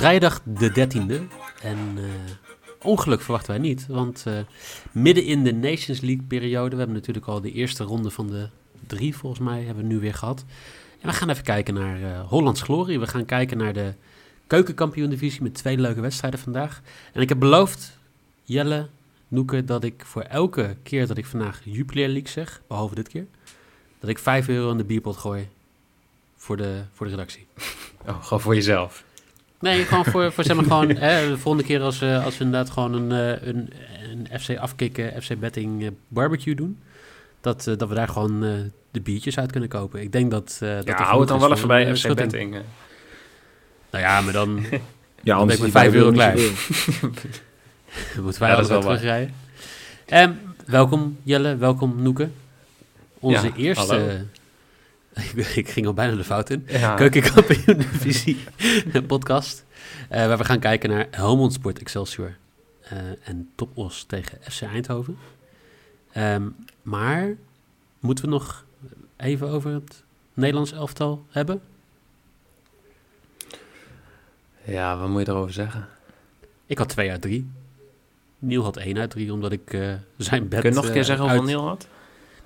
Vrijdag de 13e en eh, ongeluk verwachten wij niet, want eh, midden in de Nations League periode, we hebben natuurlijk al de eerste ronde van de drie volgens mij, hebben we nu weer gehad. En we gaan even kijken naar eh, Hollands Glorie. We gaan kijken naar de keukenkampioen divisie met twee leuke wedstrijden vandaag. En ik heb beloofd, Jelle, Noeke, dat ik voor elke keer dat ik vandaag Jupiler League zeg, behalve dit keer, dat ik 5 euro in de bierpot gooi voor de, voor de redactie. Oh, gewoon voor jezelf. Nee, gewoon voor, voor zeg maar gewoon, hè, de volgende keer als, we als we inderdaad gewoon een, eh, een, een FC afkicken, FC betting eh, barbecue doen, dat, eh, dat we daar gewoon eh, de biertjes uit kunnen kopen. Ik denk dat, eh dat Ja, hou het dan wel even bij FC schutting. Betting. Nou ja, maar dan Ja, ben ik met die 5 euro klaar. moeten wij Ja, dat wel terugrijden. Ehm, welkom Jelle, welkom Noeke. Onze Ja, eerste... hallo. ik, ging al bijna de fout in. Ja. Keukenkampioen divisie podcast. eh, waar we gaan kijken naar Helmond Sport Excelsior eh, en Top Os tegen FC Eindhoven. Ehm, maar moeten we nog even over het Nederlands elftal hebben? ja, wat moet je erover zeggen? Ik had 2 uit 3. Niel had 1 uit 3, omdat ik eh, zijn bed... Kun je nog een keer zeggen uit- hoeveel Neil had?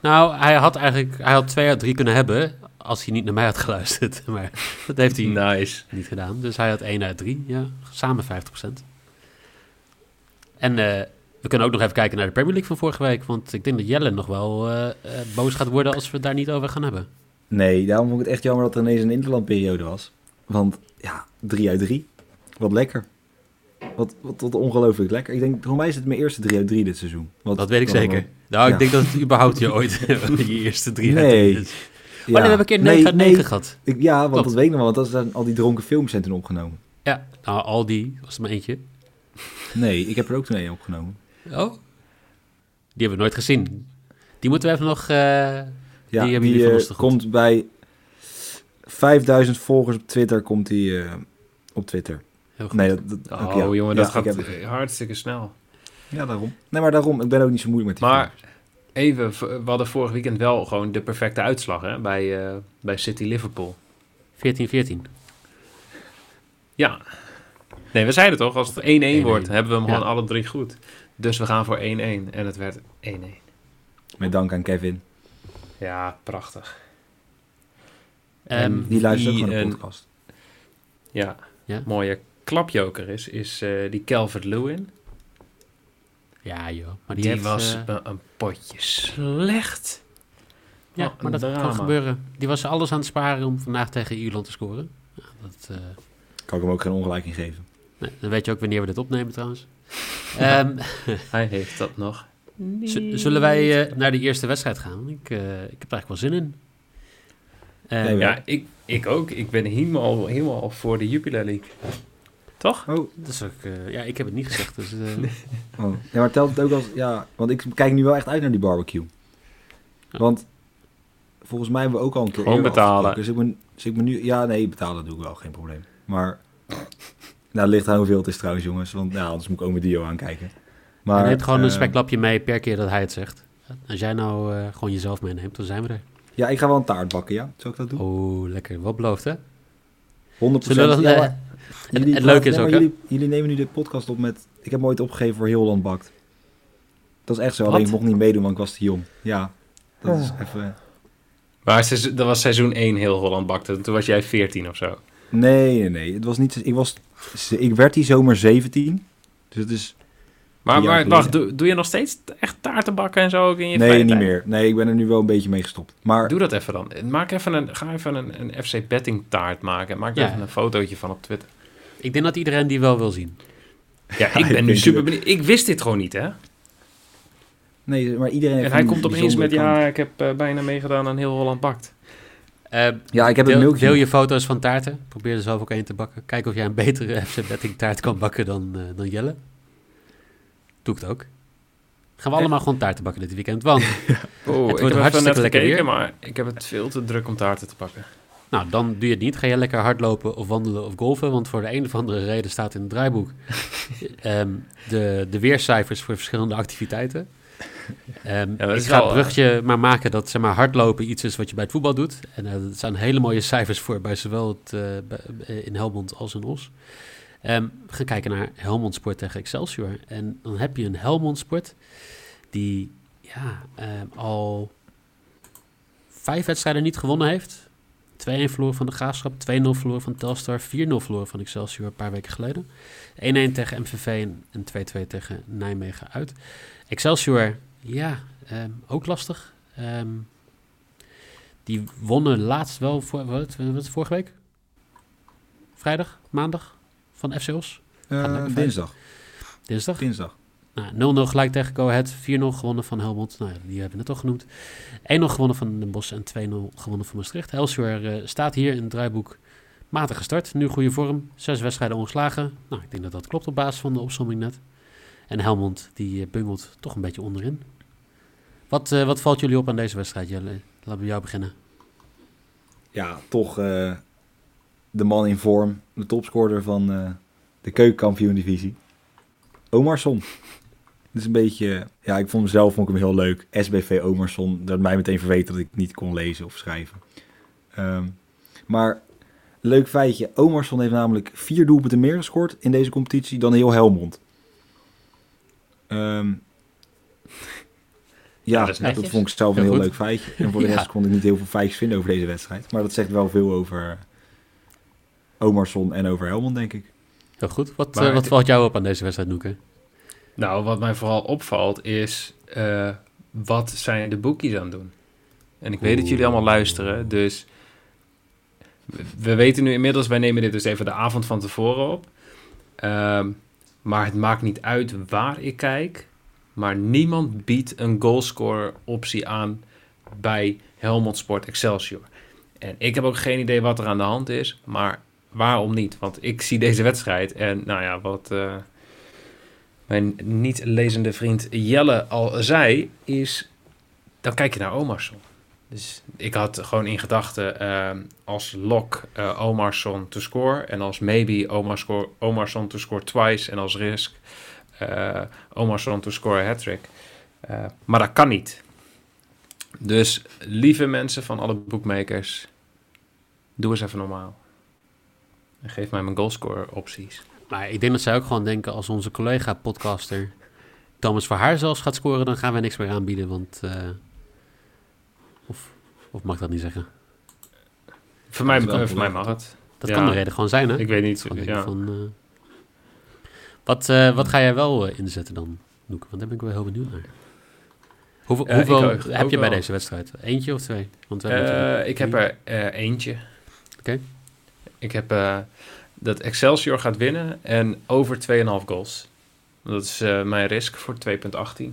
Nou, hij had eigenlijk hij had 2 uit 3 kunnen hebben als hij niet naar mij had geluisterd. Maar dat heeft hij Nice. niet gedaan. Dus hij had 1 uit 3, ja. Samen 50%. En eh, we kunnen ook nog even kijken naar de Premier League van vorige week. Want ik denk dat Jelle nog wel eh, eh, boos gaat worden als we het daar niet over gaan hebben. Nee, daarom vond ik het echt jammer dat er ineens een interlandperiode was. Want ja, 3 uit 3. Wat lekker. Wat, wat, wat ongelooflijk lekker. Ik denk, voor mij is het mijn eerste 3 uit 3 dit seizoen. Wat, Dat weet ik zeker. Nou, ik Ja. denk dat het überhaupt je ooit je eerste 3 uit Nee. 3 is. Ja. Oh nee, we hebben een keer 9 Nee, uit 9 nee. gehad. Ik, ja, want Klopt. dat weet ik nog wel. Want dat zijn, al die dronken films zijn toen opgenomen. Ja, nou, Aldi was er maar eentje. Nee, ik heb er ook toen één opgenomen. Oh, die hebben we nooit gezien. Die moeten we even nog... eh, Ja, Die hebben die, goed. komt bij 5000 volgers op Twitter. Komt die eh, op Twitter. Heel goed. Nee, dat, dat, Oh, ja. jongen, Ja, dat gaat heb het. hartstikke snel. Ja, daarom. Nee, maar daarom. Ik ben ook niet zo moeilijk met die Maar films. even, we hadden vorig weekend wel gewoon de perfecte uitslag hè, bij, eh, bij City Liverpool. 14-14. Ja. Nee, we zeiden toch, als het 1-1 wordt, 1-1. hebben we hem Ja. gewoon alle drie goed. Dus we gaan voor 1-1 en het werd 1-1. Met dank aan Kevin. Ja, prachtig. Ehm, Die luistert ook naar de podcast. Ja, Ja? mooie klapjoker is, is eh, die Calvert Lewin. ja, joh. Maar die, Die, heeft, was eh, een, potje slecht. ja, maar dat kan gebeuren. Die was alles aan het sparen om vandaag tegen Ierland te scoren. Ja, dat, eh, Kan ik hem ook geen ongelijk in geven. nee, dan weet je ook wanneer we dit opnemen trouwens. Ehm, Hij heeft dat nog. z- zullen wij naar de eerste wedstrijd gaan? Ik, eh, ik heb er eigenlijk wel zin in. Eh, Nee, Ja, ik, ik ook. Ik ben helemaal, helemaal voor de Jupiler League. Toch? Oh, dat is ook, eh, ja, ik heb het niet gezegd. Dus, eh, oh. Ja, maar telt het ook als... Ja, want ik kijk nu wel echt uit naar die barbecue. Ja. Want volgens mij hebben we ook al een keer Gewoon betalen. Dus ik ben, dus ik ben nu... Ja, nee, betalen doe ik wel, geen probleem. Maar... Nou, het ligt aan hoeveel het is trouwens, jongens. Want ja, anders moet ik ook mijn Dio aankijken. Maar, hij neemt gewoon een eh, speklapje mee per keer dat hij het zegt. Als jij nou eh, gewoon jezelf meeneemt, dan zijn we er. Ja, ik ga wel een taart bakken, ja? Zal ik dat doen? Oh, lekker. Wat beloofd, hè? 100 Zullen we dan, ja, jullie- het leuke is ook, jullie, jullie nemen nu de podcast op met... Ik heb hem ooit opgegeven voor heel land bakt. Dat is echt zo. Wat? Alleen ik mocht niet meedoen, want ik was te jong. Ja, dat is Oh. even... Maar dat was seizoen 1 heel Holland bakte. Toen was jij 14 of zo. Nee, nee, nee. Het was niet... Ik, was, ik werd die zomer 17. Dus het is Maar, maar wacht, doe, doe je nog steeds echt taarten bakken en zo ook in je Nee, niet tijd? meer. Nee, ik ben er nu wel een beetje mee gestopt. Maar Doe dat even dan. Maak even een, ga even een, een FC Betting taart maken. Maak er Ja. even een fotootje van op Twitter. Ik denk dat iedereen die wel wil zien. Ja, ik ik ben nu super benieuwd. Ik wist dit gewoon niet, hè? nee, maar iedereen heeft En hij een komt opeens met, ja, ik heb eh, bijna meegedaan aan Heel Holland Bakt. Eh, kant. Ja, ik heb het deel, mailtje. deel je foto's van taarten. Probeer er zelf ook een te bakken. Kijk of jij een betere FC Betting taart kan bakken dan, eh, dan Jelle. Doe ik het ook. Gaan we allemaal gewoon taarten bakken dit weekend. Want, Oh, Het ik wordt hartstikke net lekker gekeken, weer. maar ik heb het veel te druk om taarten te pakken. nou, dan doe je het niet. Ga je lekker hardlopen of wandelen of golfen. Want voor de een of andere reden staat in het draaiboek ehm, de, de weercijfers voor verschillende activiteiten. Ehm, ik ga het brugje maar maken dat zeg maar, hardlopen iets is wat je bij het voetbal doet. En er zijn hele mooie cijfers voor bij zowel het, eh, bij- in Helmond als in Os. We gaan kijken naar Helmond Sport tegen Excelsior. En dan heb je een Helmond Sport die ja, ehm, al vijf wedstrijden niet gewonnen heeft. 2-1 verloren van de Graafschap, 2-0 verloren van Telstar, 4-0 verloren van Excelsior een paar weken geleden. 1-1 tegen MVV en- en 2-2 tegen Nijmegen uit. Excelsior, ja, ehm, ook lastig. Die wonnen laatst wel, voor, wat, wat, vorige week? Vrijdag, maandag van FC Os? Eh, lekker dinsdag. Dinsdag? Dinsdag. Nou, 0-0 gelijk tegen Go Ahead. 4-0 gewonnen van Helmond. Nou, ja, die hebben we net al genoemd. 1-0 gewonnen van Den Bosch en 2-0 gewonnen van Maastricht. Elsevier eh, staat hier in het draaiboek matig gestart. Nu goede vorm. Zes wedstrijden ongeslagen. Nou, ik denk dat dat klopt op basis van de opsomming net. En Helmond, die eh, bungelt toch een beetje onderin. Wat, eh, wat valt jullie op aan deze wedstrijd, Jelle? Laten we bij jou beginnen. Ja, toch eh, de man in vorm. De topscorer van eh, de keukenkampioen-divisie. Omarsson. Dat is een beetje... Ja, ik vond hem zelf vond ik hem heel leuk. SBV Omarsson. Dat mij meteen verweten dat ik niet kon lezen of schrijven. Ehm, maar leuk feitje. Omarsson heeft namelijk vier doelpunten meer gescoord in deze competitie dan heel Helmond. Ehm, ja, dat vond ik zelf een Heel leuk feitje. En voor de Ja. rest kon ik niet heel veel feitjes vinden over deze wedstrijd. Maar dat zegt wel veel over Omarsson en over Helmond, denk ik. Heel goed. Wat, Maar eh, wat valt jou op aan deze wedstrijd, Noeke? Nou, wat mij vooral opvalt is... eh, wat zijn de boekies aan het doen? En ik weet dat jullie allemaal luisteren, dus... we- We weten nu inmiddels, wij nemen dit dus even de avond van tevoren op. Ehm, maar het maakt niet uit waar ik kijk. Maar niemand biedt een goalscorer optie aan bij Helmond Sport Excelsior. En ik heb ook geen idee wat er aan de hand is. Maar waarom niet? Want ik zie deze wedstrijd en nou ja, wat eh, mijn niet lezende vriend Jelle al zei, is dan kijk je naar Omarsson. Dus ik had gewoon in gedachten ehm, als lock eh, Omarsson to score en als maybe Omarsson to score twice en als risk eh Omarsson to score a hat-trick. Maar dat kan niet. Dus lieve mensen van alle bookmakers, doe eens even normaal. En geef mij mijn goalscore opties. Maar ik denk dat zij ook gewoon denken als onze collega-podcaster Thomas voor haar zelfs gaat scoren, dan gaan wij niks meer aanbieden. Want, eh, of, of mag ik dat niet zeggen? Voor mij, voor mij mag het. Dat Ja. kan de reden gewoon zijn, hè? Ik weet niet. Ja. van, eh, wat, eh, wat ga jij wel inzetten dan, Noeke? Want daar ben ik wel heel benieuwd naar. Hoeveel, hoeveel ook- heb ook je bij wel. deze wedstrijd? Eentje of twee? Want ik heb er eentje. Oké. Ik heb eh, dat Excelsior gaat winnen en over 2,5 goals. Dat is eh, mijn risk voor 2,18.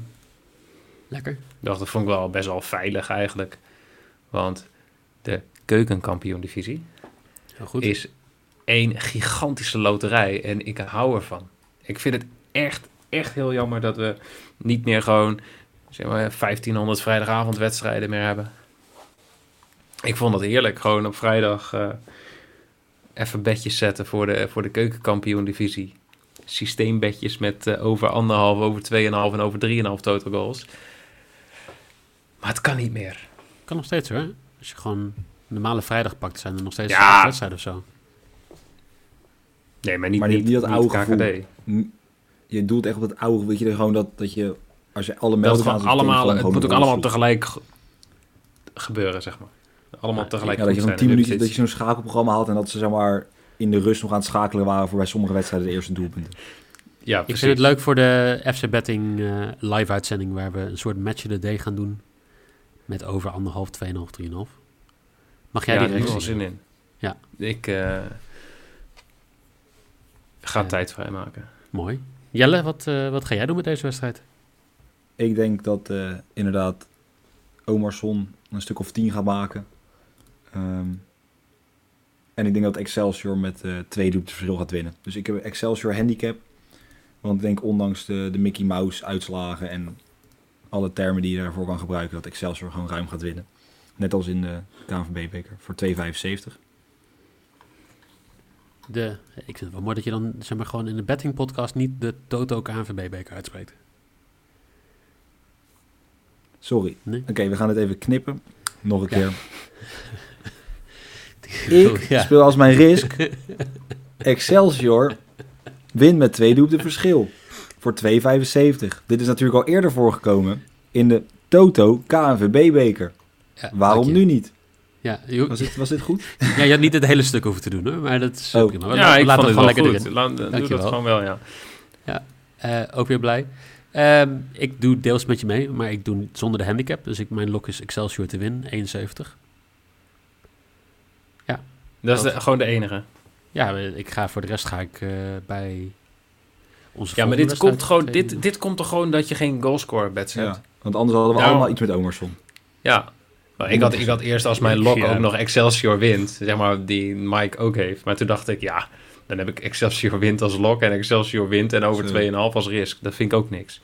Lekker. Ik dacht, dat vond ik wel best wel veilig eigenlijk. Want de keukenkampioen-divisie goed. is één gigantische loterij en ik hou ervan. Ik vind het echt, echt heel jammer dat we niet meer gewoon zeg maar, 1500 vrijdagavondwedstrijden meer hebben. Ik vond het heerlijk, gewoon op vrijdag eh, even bedjes zetten voor de, voor de keukenkampioen-divisie. Systeembedjes met eh, over anderhalf, over 2,5 en over 3,5 total goals. Maar het kan niet meer. Kan nog steeds hoor. Als je gewoon een normale vrijdag pakt, zijn er nog steeds Ja. wedstrijden of zo. Nee, maar niet, Maar niet- dat niet oude KKD. gevoel. Je doelt echt op het oude, weet je, gewoon dat, dat je, als je alle Dat meldingen allemaal, het moet ook allemaal tegelijk ge- gebeuren, zeg maar. Allemaal Ja, tegelijk Ja, dat je zo'n zijn 10 in de minuten dat je zo'n schakelprogramma had en dat ze zeg maar in de rust nog aan het schakelen waren voor bij sommige wedstrijden de eerste doelpunten. Ja, Ik vind het leuk voor de FC Betting eh, live uitzending waar we een soort match of the day gaan doen. Met over anderhalf, 2,5, 3,5. Mag jij ja, die direct zin in. Ja. Ik eh, ga Ja. tijd vrijmaken. Mooi. Jelle, wat, eh, wat ga jij doen met deze wedstrijd? Ik denk dat eh, inderdaad Omarsson een stuk of tien gaat maken. Ehm, en ik denk dat Excelsior met eh twee doelpunten verschil gaat winnen. Dus ik heb Excelsior handicap. Want ik denk ondanks de, de Mickey Mouse uitslagen en alle termen die je daarvoor kan gebruiken, dat Excelsior gewoon ruim gaat winnen. Net als in de KNVB-beker voor 2,75. De, ik vind het wel mooi dat je dan zeg maar, gewoon in de betting podcast niet de Toto KNVB-beker uitspreekt. Sorry. Nee? Oké, we gaan het even knippen. Nog een Ja. keer. Ik Ja. speel als mijn risk. Excelsior wint met twee doelpunten verschil. Voor 2,75. Dit is natuurlijk al eerder voorgekomen in de Toto KNVB-beker. Ja, Waarom je. nu niet? Ja, je, Was dit, was dit goed? ja, je had niet het hele stuk hoeven te doen, hoor, maar dat is Oh. prima. ja, Laat- ik laat vond het gewoon wel lekker goed. erin. Laat, doe dat Dankjewel. gewoon wel, ja. Eh, ook weer blij. Ehm, ik doe deels met je mee, maar ik doe zonder de handicap. Dus ik, mijn lok is Excelsior te winnen, 71. Dat is de- Dat- gewoon de enige. Ja, ik ga voor de rest ga ik eh, bij onze Ja, maar dit komt, gewoon, dit, dit komt toch gewoon dat je geen goalscore bets hebt? Ja. Want anders hadden we Daarom- allemaal iets met Omarsson. Ja. Maar ik, had, ik had eerst als mijn ja. ook nog Excelsior wint, zeg maar, die Mike ook heeft. Maar toen dacht ik, ja, dan heb ik Excelsior wint als lok en Excelsior wint en over Zo. 2,5 als risk. Dat vind ik ook niks.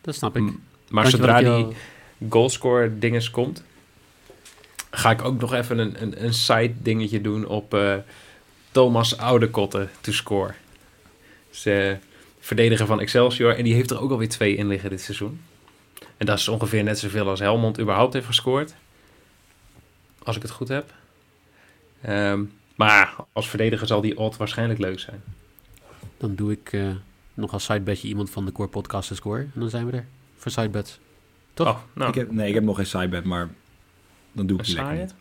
Dat snap ik. M- Maar zodra die goalscore dinges komt, ga ik ook nog even een, een, een side dingetje doen op eh, Thomas Oudekotte to score. Dus, eh, verdediger van Excelsior. En die heeft er ook alweer twee in liggen dit seizoen. En dat is ongeveer net zoveel als Helmond überhaupt heeft gescoord. Als ik het goed heb. Ehm, maar als verdediger zal die odd waarschijnlijk leuk zijn. Dan doe ik eh, nog als sidebedje iemand van de Core Podcast te score. En dan zijn we er voor sidebets. Toch? Oh, nou, Ik heb, nee, ik heb nog geen side bet, maar dan doe ik lekker saaie? niet.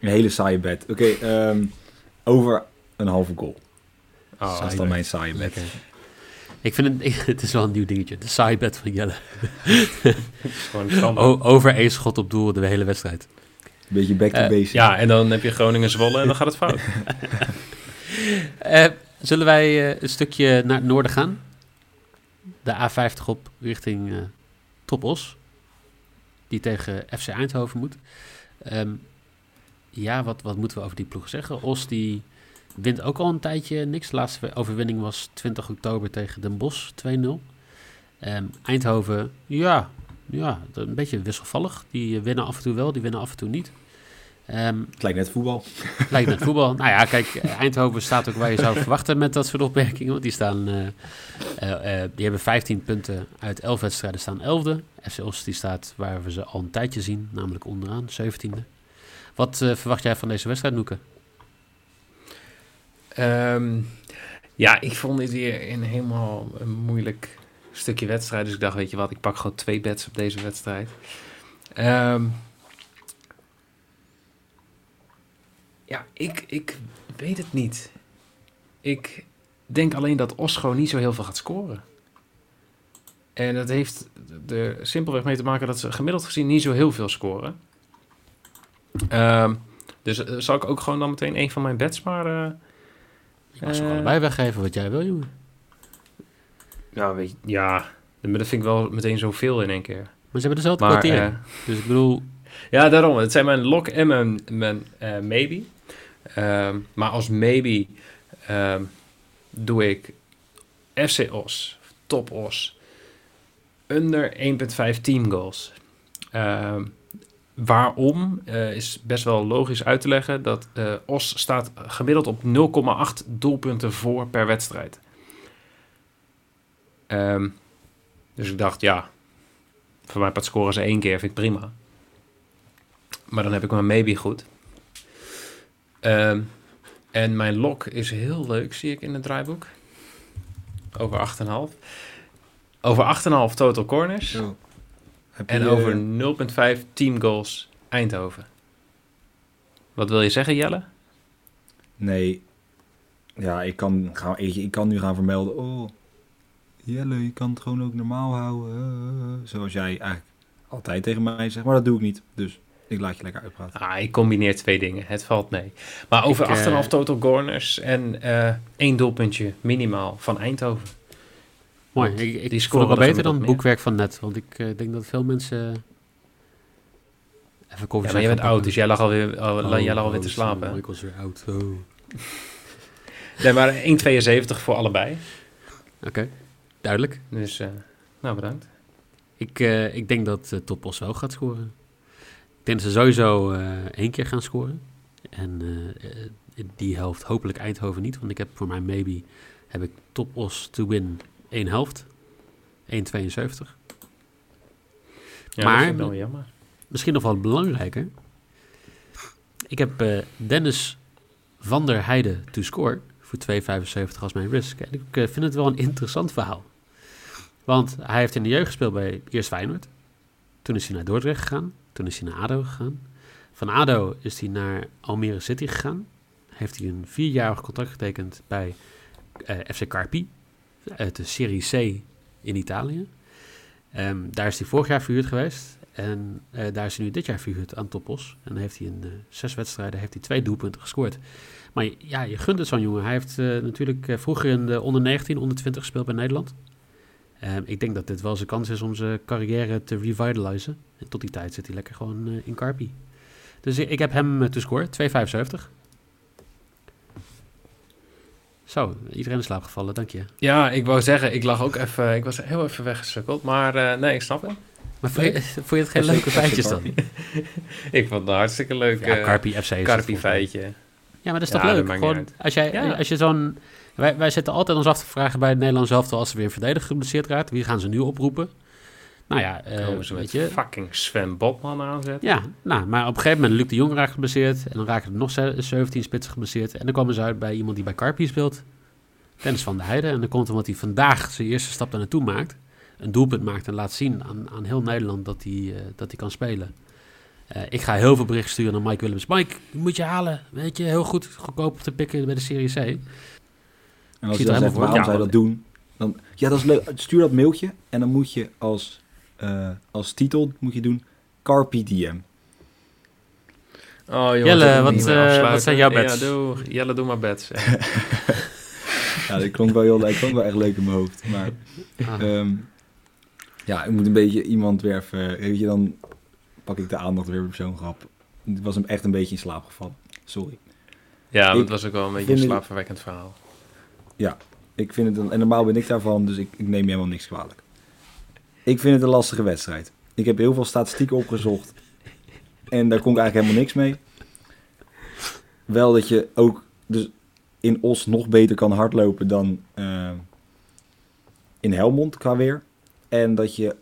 Een hele saaie bet. Oké, ehm, over een halve goal. Oh, dat is dan mijn saaie bet. Lekker. Ik vind het, het is wel een nieuw dingetje. De sidebet van Jelle. O- over één schot op doel de hele wedstrijd. Een beetje back to Eh, basics. Ja, en dan heb je Groningen Zwolle en dan gaat het fout. Eh, zullen wij eh, een stukje naar het noorden gaan? De A50 op richting eh Top Os. Die tegen FC Eindhoven moet. Ehm, ja, wat, wat moeten we over die ploeg zeggen? Os die wint ook al een tijdje niks. De laatste overwinning was 20 oktober tegen Den Bosch 2-0. Ehm, Eindhoven, ja, ja, een beetje wisselvallig. Die winnen af en toe wel, die winnen af en toe niet. Ehm, Het lijkt net voetbal. Lijkt net voetbal. Nou ja, kijk, Eindhoven staat ook waar je zou verwachten met dat soort opmerkingen. Want die staan, eh, eh, eh, die hebben 15 punten uit 11 wedstrijden, staan 11e. FC Os die staat waar we ze al een tijdje zien, namelijk onderaan, 17e. Wat eh, verwacht jij van deze wedstrijd, Noeke? Ehm, ja, ik vond dit weer een helemaal een moeilijk stukje wedstrijd. Dus ik dacht, weet je wat, ik pak gewoon twee bets op deze wedstrijd. Ehm, ja, ik, ik weet het niet. Ik denk alleen dat Os gewoon niet zo heel veel gaat scoren. En dat heeft er simpelweg mee te maken dat ze gemiddeld gezien niet zo heel veel scoren. Ehm, dus eh, zal ik ook gewoon dan meteen een van mijn bets maar... eh, Je mag ze ook Eh. allebei weggeven wat jij wil, jongen. Ja, weet je, ja, maar dat vind ik wel meteen zoveel in één keer. Maar ze hebben dezelfde eh, dus ik bedoel, ja, daarom. Het zijn mijn lock en mijn, mijn eh, maybe. Ehm, maar als maybe ehm, doe ik FC Os, top Os, under 1.5 team goals. Ehm, waarom eh, is best wel logisch uit te leggen. Dat eh, Os staat gemiddeld op 0,8 doelpunten voor per wedstrijd. Dus ik dacht, ja, voor mij part scoren ze één keer, vind ik prima. Maar dan heb ik mijn maybe goed. Ehm, en mijn lock is heel leuk, zie ik in het draaiboek. Over 8,5. Over 8,5 total corners. Je, En eh, over 0,5 team goals Eindhoven. Wat wil je zeggen, Jelle? Nee. Ja, ik kan, gaan, ik, ik kan nu gaan vermelden. Oh, Jelle, je kan het gewoon ook normaal houden. eh, eh." Zoals jij eigenlijk altijd tegen mij zegt. Maar dat doe ik niet. Dus ik laat je lekker uitpraten. Ah, ik combineer twee dingen. Het valt mee. Maar over Ik, eh, 8,5 total corners en eh één doelpuntje minimaal van Eindhoven. Mooi. Want Ik, ik die scoren wel er beter dan het boekwerk van net. Want ik eh, denk dat veel mensen... Even koffie Ja, maar je bent oud, dus jij lag alweer, al, Oh, jij lag alweer te slapen. Ik was weer oud. Oh. Oké, Nee, maar 1,72 voor allebei. duidelijk. Dus, eh, nou bedankt. Ik, eh, ik denk dat uh, Topos wel gaat scoren. Ik denk dat ze sowieso eh, één keer gaan scoren. En eh, eh, die helft hopelijk Eindhoven niet. Want ik heb voor mijn maybe heb ik Topos to win één helft. 1,72. Ja, Maar- wel jammer. Misschien nog wel belangrijker. Ik heb Dennis van der Heijden to score voor 2,75 als mijn risk. En ik vind het wel een interessant verhaal. Want hij heeft in de jeugd gespeeld bij eerst Feyenoord. Toen is hij naar Dordrecht gegaan. Toen is hij naar ADO gegaan. Van ADO is hij naar Almere City gegaan. Heeft hij een vierjarig contract getekend bij eh, FC Carpi. Uit de Serie C in Italië. Ehm, daar is hij vorig jaar verhuurd geweest. En eh, daar is hij nu dit jaar verhuurd aan Topos. En heeft hij in eh, zes wedstrijden heeft hij twee doelpunten gescoord. Maar ja, je gunt het zo'n jongen. Hij heeft natuurlijk vroeger in de onder 19, onder 20 gespeeld bij Nederland. Ehm, ik denk dat dit wel zijn kans is om zijn carrière te revitalisen. En tot die tijd zit hij lekker gewoon eh, in Carpi. Dus ik, ik heb hem eh, te scoren, 2,75. Zo, iedereen in slaap gevallen, dank je. Ja, ik wou zeggen, ik lag ook even, ik was heel even weggesukkeld. Maar eh, nee, ik snap het. Maar vond je, vond je het geen leuke feitjes dan? Ik vond het een hartstikke leuk Ja, Carpi FC is Carpi feitje. Ja, maar dat is toch leuk? Gewoon, als, jij, Ja. als je zo'n... Wij, wij zitten altijd ons af te vragen bij het Nederlands elftal als er weer een verdediger geblesseerd raakt. Wie gaan ze nu oproepen? Nou ja, ze met weet je... fucking Sven Botman aanzetten. Ja, nou, maar op een gegeven moment Luc de Jong raakt geblesseerd. En dan raken er nog ze- 17 spitsen geblesseerd. En dan komen ze uit bij iemand die bij Carpi speelt. Dennis van der Heijden. En dan komt omdat hij vandaag zijn eerste stap daar naartoe maakt. Een doelpunt maakt en laat zien aan, aan heel Nederland dat hij, eh, dat hij kan spelen. Eh, ik ga heel veel berichten sturen naar Mike Willems. Mike, die moet je halen. Weet je, heel goed goedkoop te pikken bij de Serie C. En als je dan zegt, waarom Ja, zou je dat doen? Dan, ja, dat is leuk. Stuur dat mailtje en dan moet je als, eh, als titel moet je doen Carpi DM. Oh, jongens, Jelle, wat, eh, afsluiten. wat zijn jouw bets? Ja, doe. Jelle, doe maar bets. Ja, dat klonk wel heel dat klonk wel echt leuk in mijn hoofd. Maar Ah. ehm, ja, ik moet een beetje iemand weer even... Weet je, dan pak ik de aandacht weer op zo'n grap. Het was hem echt een beetje in slaap gevallen. Sorry. ja, dat Ik was ook wel een beetje een slaapverwekkend verhaal. Ik vind het een, en normaal ben ik daarvan, dus ik, ik neem je helemaal niks kwalijk. Ik vind het een lastige wedstrijd. Ik heb heel veel statistieken opgezocht. En daar kon ik eigenlijk helemaal niks mee. Wel dat je ook dus in Os nog beter kan hardlopen dan eh, in Helmond qua weer. En dat je,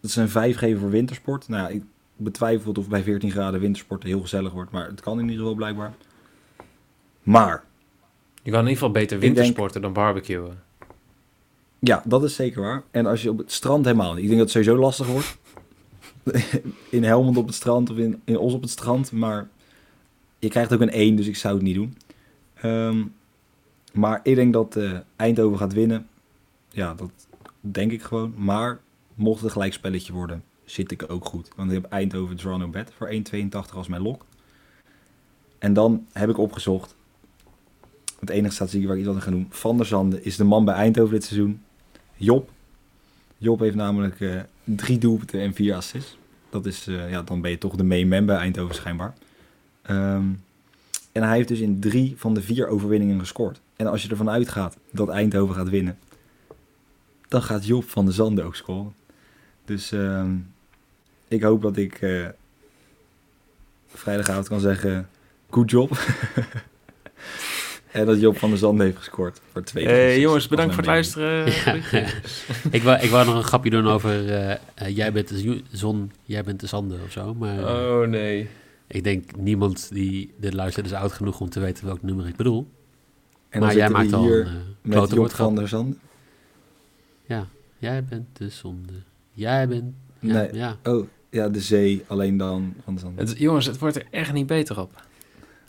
dat ze een 5 geven voor wintersport. Nou ja, ik betwijfel of bij 14 graden wintersport heel gezellig wordt. Maar het kan in ieder geval blijkbaar. Maar Je kan in ieder geval beter denk- wintersporten dan barbecuen. Ja, dat is zeker waar. En als je op het strand helemaal niet. Ik denk dat het sowieso lastig wordt. in Helmond op het strand of in, in Os op het strand. Maar je krijgt ook een 1, dus ik zou het niet doen. Ehm, maar ik denk dat eh, Eindhoven gaat winnen. Ja, dat denk ik gewoon. Maar mocht het een gelijkspelletje worden, zit ik ook goed. Want ik heb Eindhoven draw no bet voor 1,82 als mijn lok. En dan heb ik opgezocht. Het enige statistiek waar ik iets aan ga doen. Van der Zanden is de man bij Eindhoven dit seizoen. Job. Job heeft namelijk eh, drie doelpunten en vier assists. Dat is, eh, ja, dan ben je toch de main man bij Eindhoven schijnbaar. Ehm, en hij heeft dus in drie van de vier overwinningen gescoord. En als je ervan uitgaat dat Eindhoven gaat winnen, dan gaat Job van der Zanden ook scoren. Dus ehm, ik hoop dat ik eh, vrijdagavond kan zeggen, good job. en dat Job van der Zanden heeft gescoord voor twee. Hey, assists. jongens, bedankt voor het luisteren. Ja. ik, wou, ik wou nog een grapje doen over eh, eh, jij bent de zo- zon, jij bent de zanden of zo. Maar eh, Oh nee. ik denk niemand die dit luistert is oud genoeg om te weten welk nummer ik bedoel. En maar jij maakt al hier een uh, met Job van der Zanden. Ja, jij bent de zonde. Jij bent... Ja, Nee. ja. Oh, ja, de zee, alleen dan van de. Het, jongens, het wordt er echt niet beter op.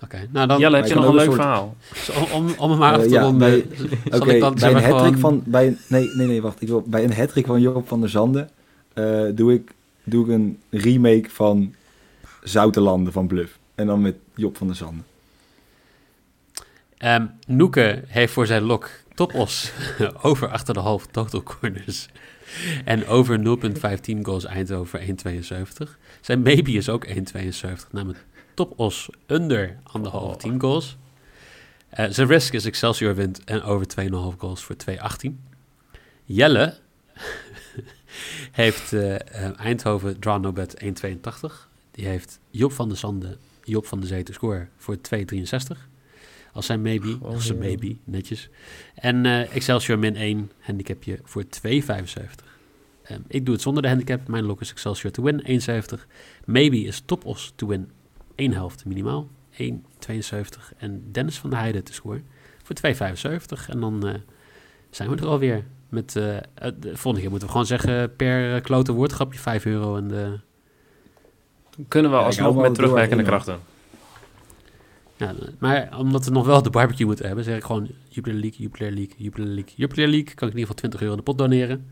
Oké, nou dan Jelle, heb ik je nog een leuk verhaal? om, om hem maar af Eh, te ja, ronden. bij- zal Oké, ik dan bij zeg een gewoon... van... Bij een, nee, nee, nee, wacht. Ik wil, bij een hattrick van Job van der Zanden eh, doe, ik, doe ik een remake van Zoutelanden van Bluff. En dan met Job van der Zanden. Ehm, Noeke heeft voor zijn lok topos over achter de half total corners. En over 0.15 goals Eindhoven voor 1,72. Zijn maybe is ook 1,72. Namelijk topos under anderhalf Oh. 10 goals. Eh, zijn risk is Excelsior wint en over 2,5 goals voor 2,18. Jelle heeft eh, eh, Eindhoven draw no bet 1,82. Die heeft Job van der Zanden, Job van der Zee te scoren voor 2,63. Als zijn maybe, Oh, als zijn maybe, netjes. En eh, Excelsior min 1 handicapje voor 2,75. Ehm, ik doe het zonder de handicap. Mijn lock is Excelsior to win, 1,70. Maybe is topos to win, 1 helft minimaal, 1,72. En Dennis van der Heijden te scoren voor 2,75. En dan eh, zijn we er alweer. Met, eh, eh, de volgende keer moeten we gewoon zeggen per uh, klote woordgrapje 5 euro. En de, Kunnen we alsnog met terugwerkende door, kracht doen. ja, maar omdat we nog wel de barbecue moeten hebben, zeg ik gewoon Jupiler League, Jupiler League, Jupiler League, Jupiler League. Kan ik in ieder geval 20 euro in de pot doneren.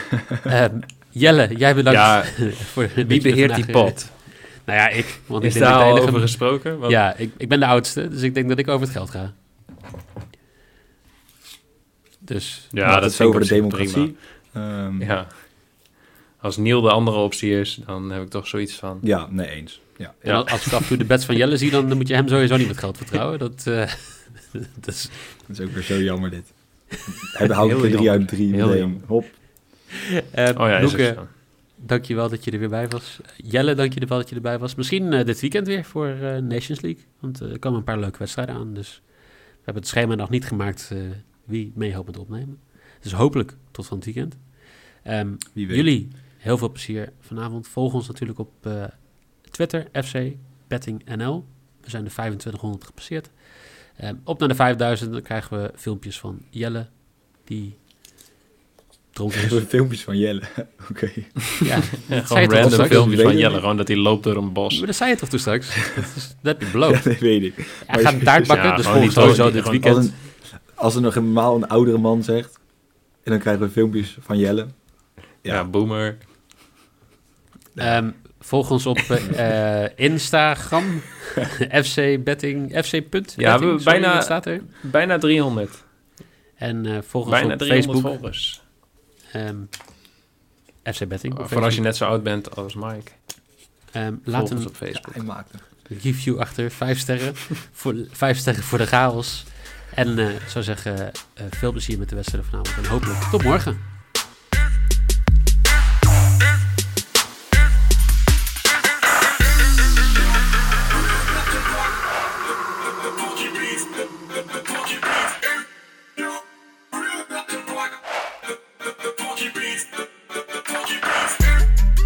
Ehm, Jelle, jij bedankt. Ja, voor wie er beheert die pot? Nou ja, ik. Want Is ik denk daar al over gesproken? Want- Ja, ik, ik ben de oudste, dus ik denk dat ik over het geld ga. Dus Ja, Maar dat het is over de prima. democratie. Ehm, ja. Ja. Als Niel de andere optie is, dan heb ik toch zoiets van... nee eens. Ja. en als- ik af en toe de bets van Jelle zie, dan moet je hem sowieso niet met geld vertrouwen. Dat, eh, dat is, Dat is ook weer zo jammer dit. Ik Heel er drie uit drie Heel meteen. jammer. Hop. Eh, Oh ja, zo. Dankjewel dat je er weer bij was. Jelle, dank je wel dat je erbij was. Misschien eh, dit weekend weer voor eh, Nations League. Want eh, er komen een paar leuke wedstrijden aan. Dus we hebben het schema nog niet gemaakt wie mee hoopt met opnemen. Dus hopelijk tot van het weekend. Ehm, Wie weet. jullie, heel veel plezier vanavond. Volg ons natuurlijk op Twitter, FC Betting NL. We zijn de 2500 gepasseerd. Ehm, op naar de 5000, dan krijgen we filmpjes van Jelle, die dronken is. Hebben we filmpjes van Jelle. Oké. Ja, Gewoon random filmpjes van Jelle, gewoon dat hij loopt door een bos. Maar dat zei je toch toen straks? dat, is, dat heb je Ja, beloofd. dat weet ik. Hij gaat een taart bakken, Ja, dus gewoon volgens sowieso zo- dit weekend. Als, een, als er nog eenmaal een oudere man zegt. En dan krijgen we filmpjes van Jelle. Ja, Ja. boomer. Ehm, volg ons op eh, eh, Instagram, FC Betting, FC. punt Ja, betting, we- bijna-. Bijna 300. En eh volg ons Bijna op 300 Facebook, volgers. Ehm, FC Betting. Voor als je net zo oud bent als Mike. Ehm, Laat ons een op Facebook. Maakt er. review achter, vijf sterren. voor, vijf sterren voor de chaos. En eh, ik zou zeggen, eh, veel plezier met de wedstrijd vanavond. En hopelijk tot morgen.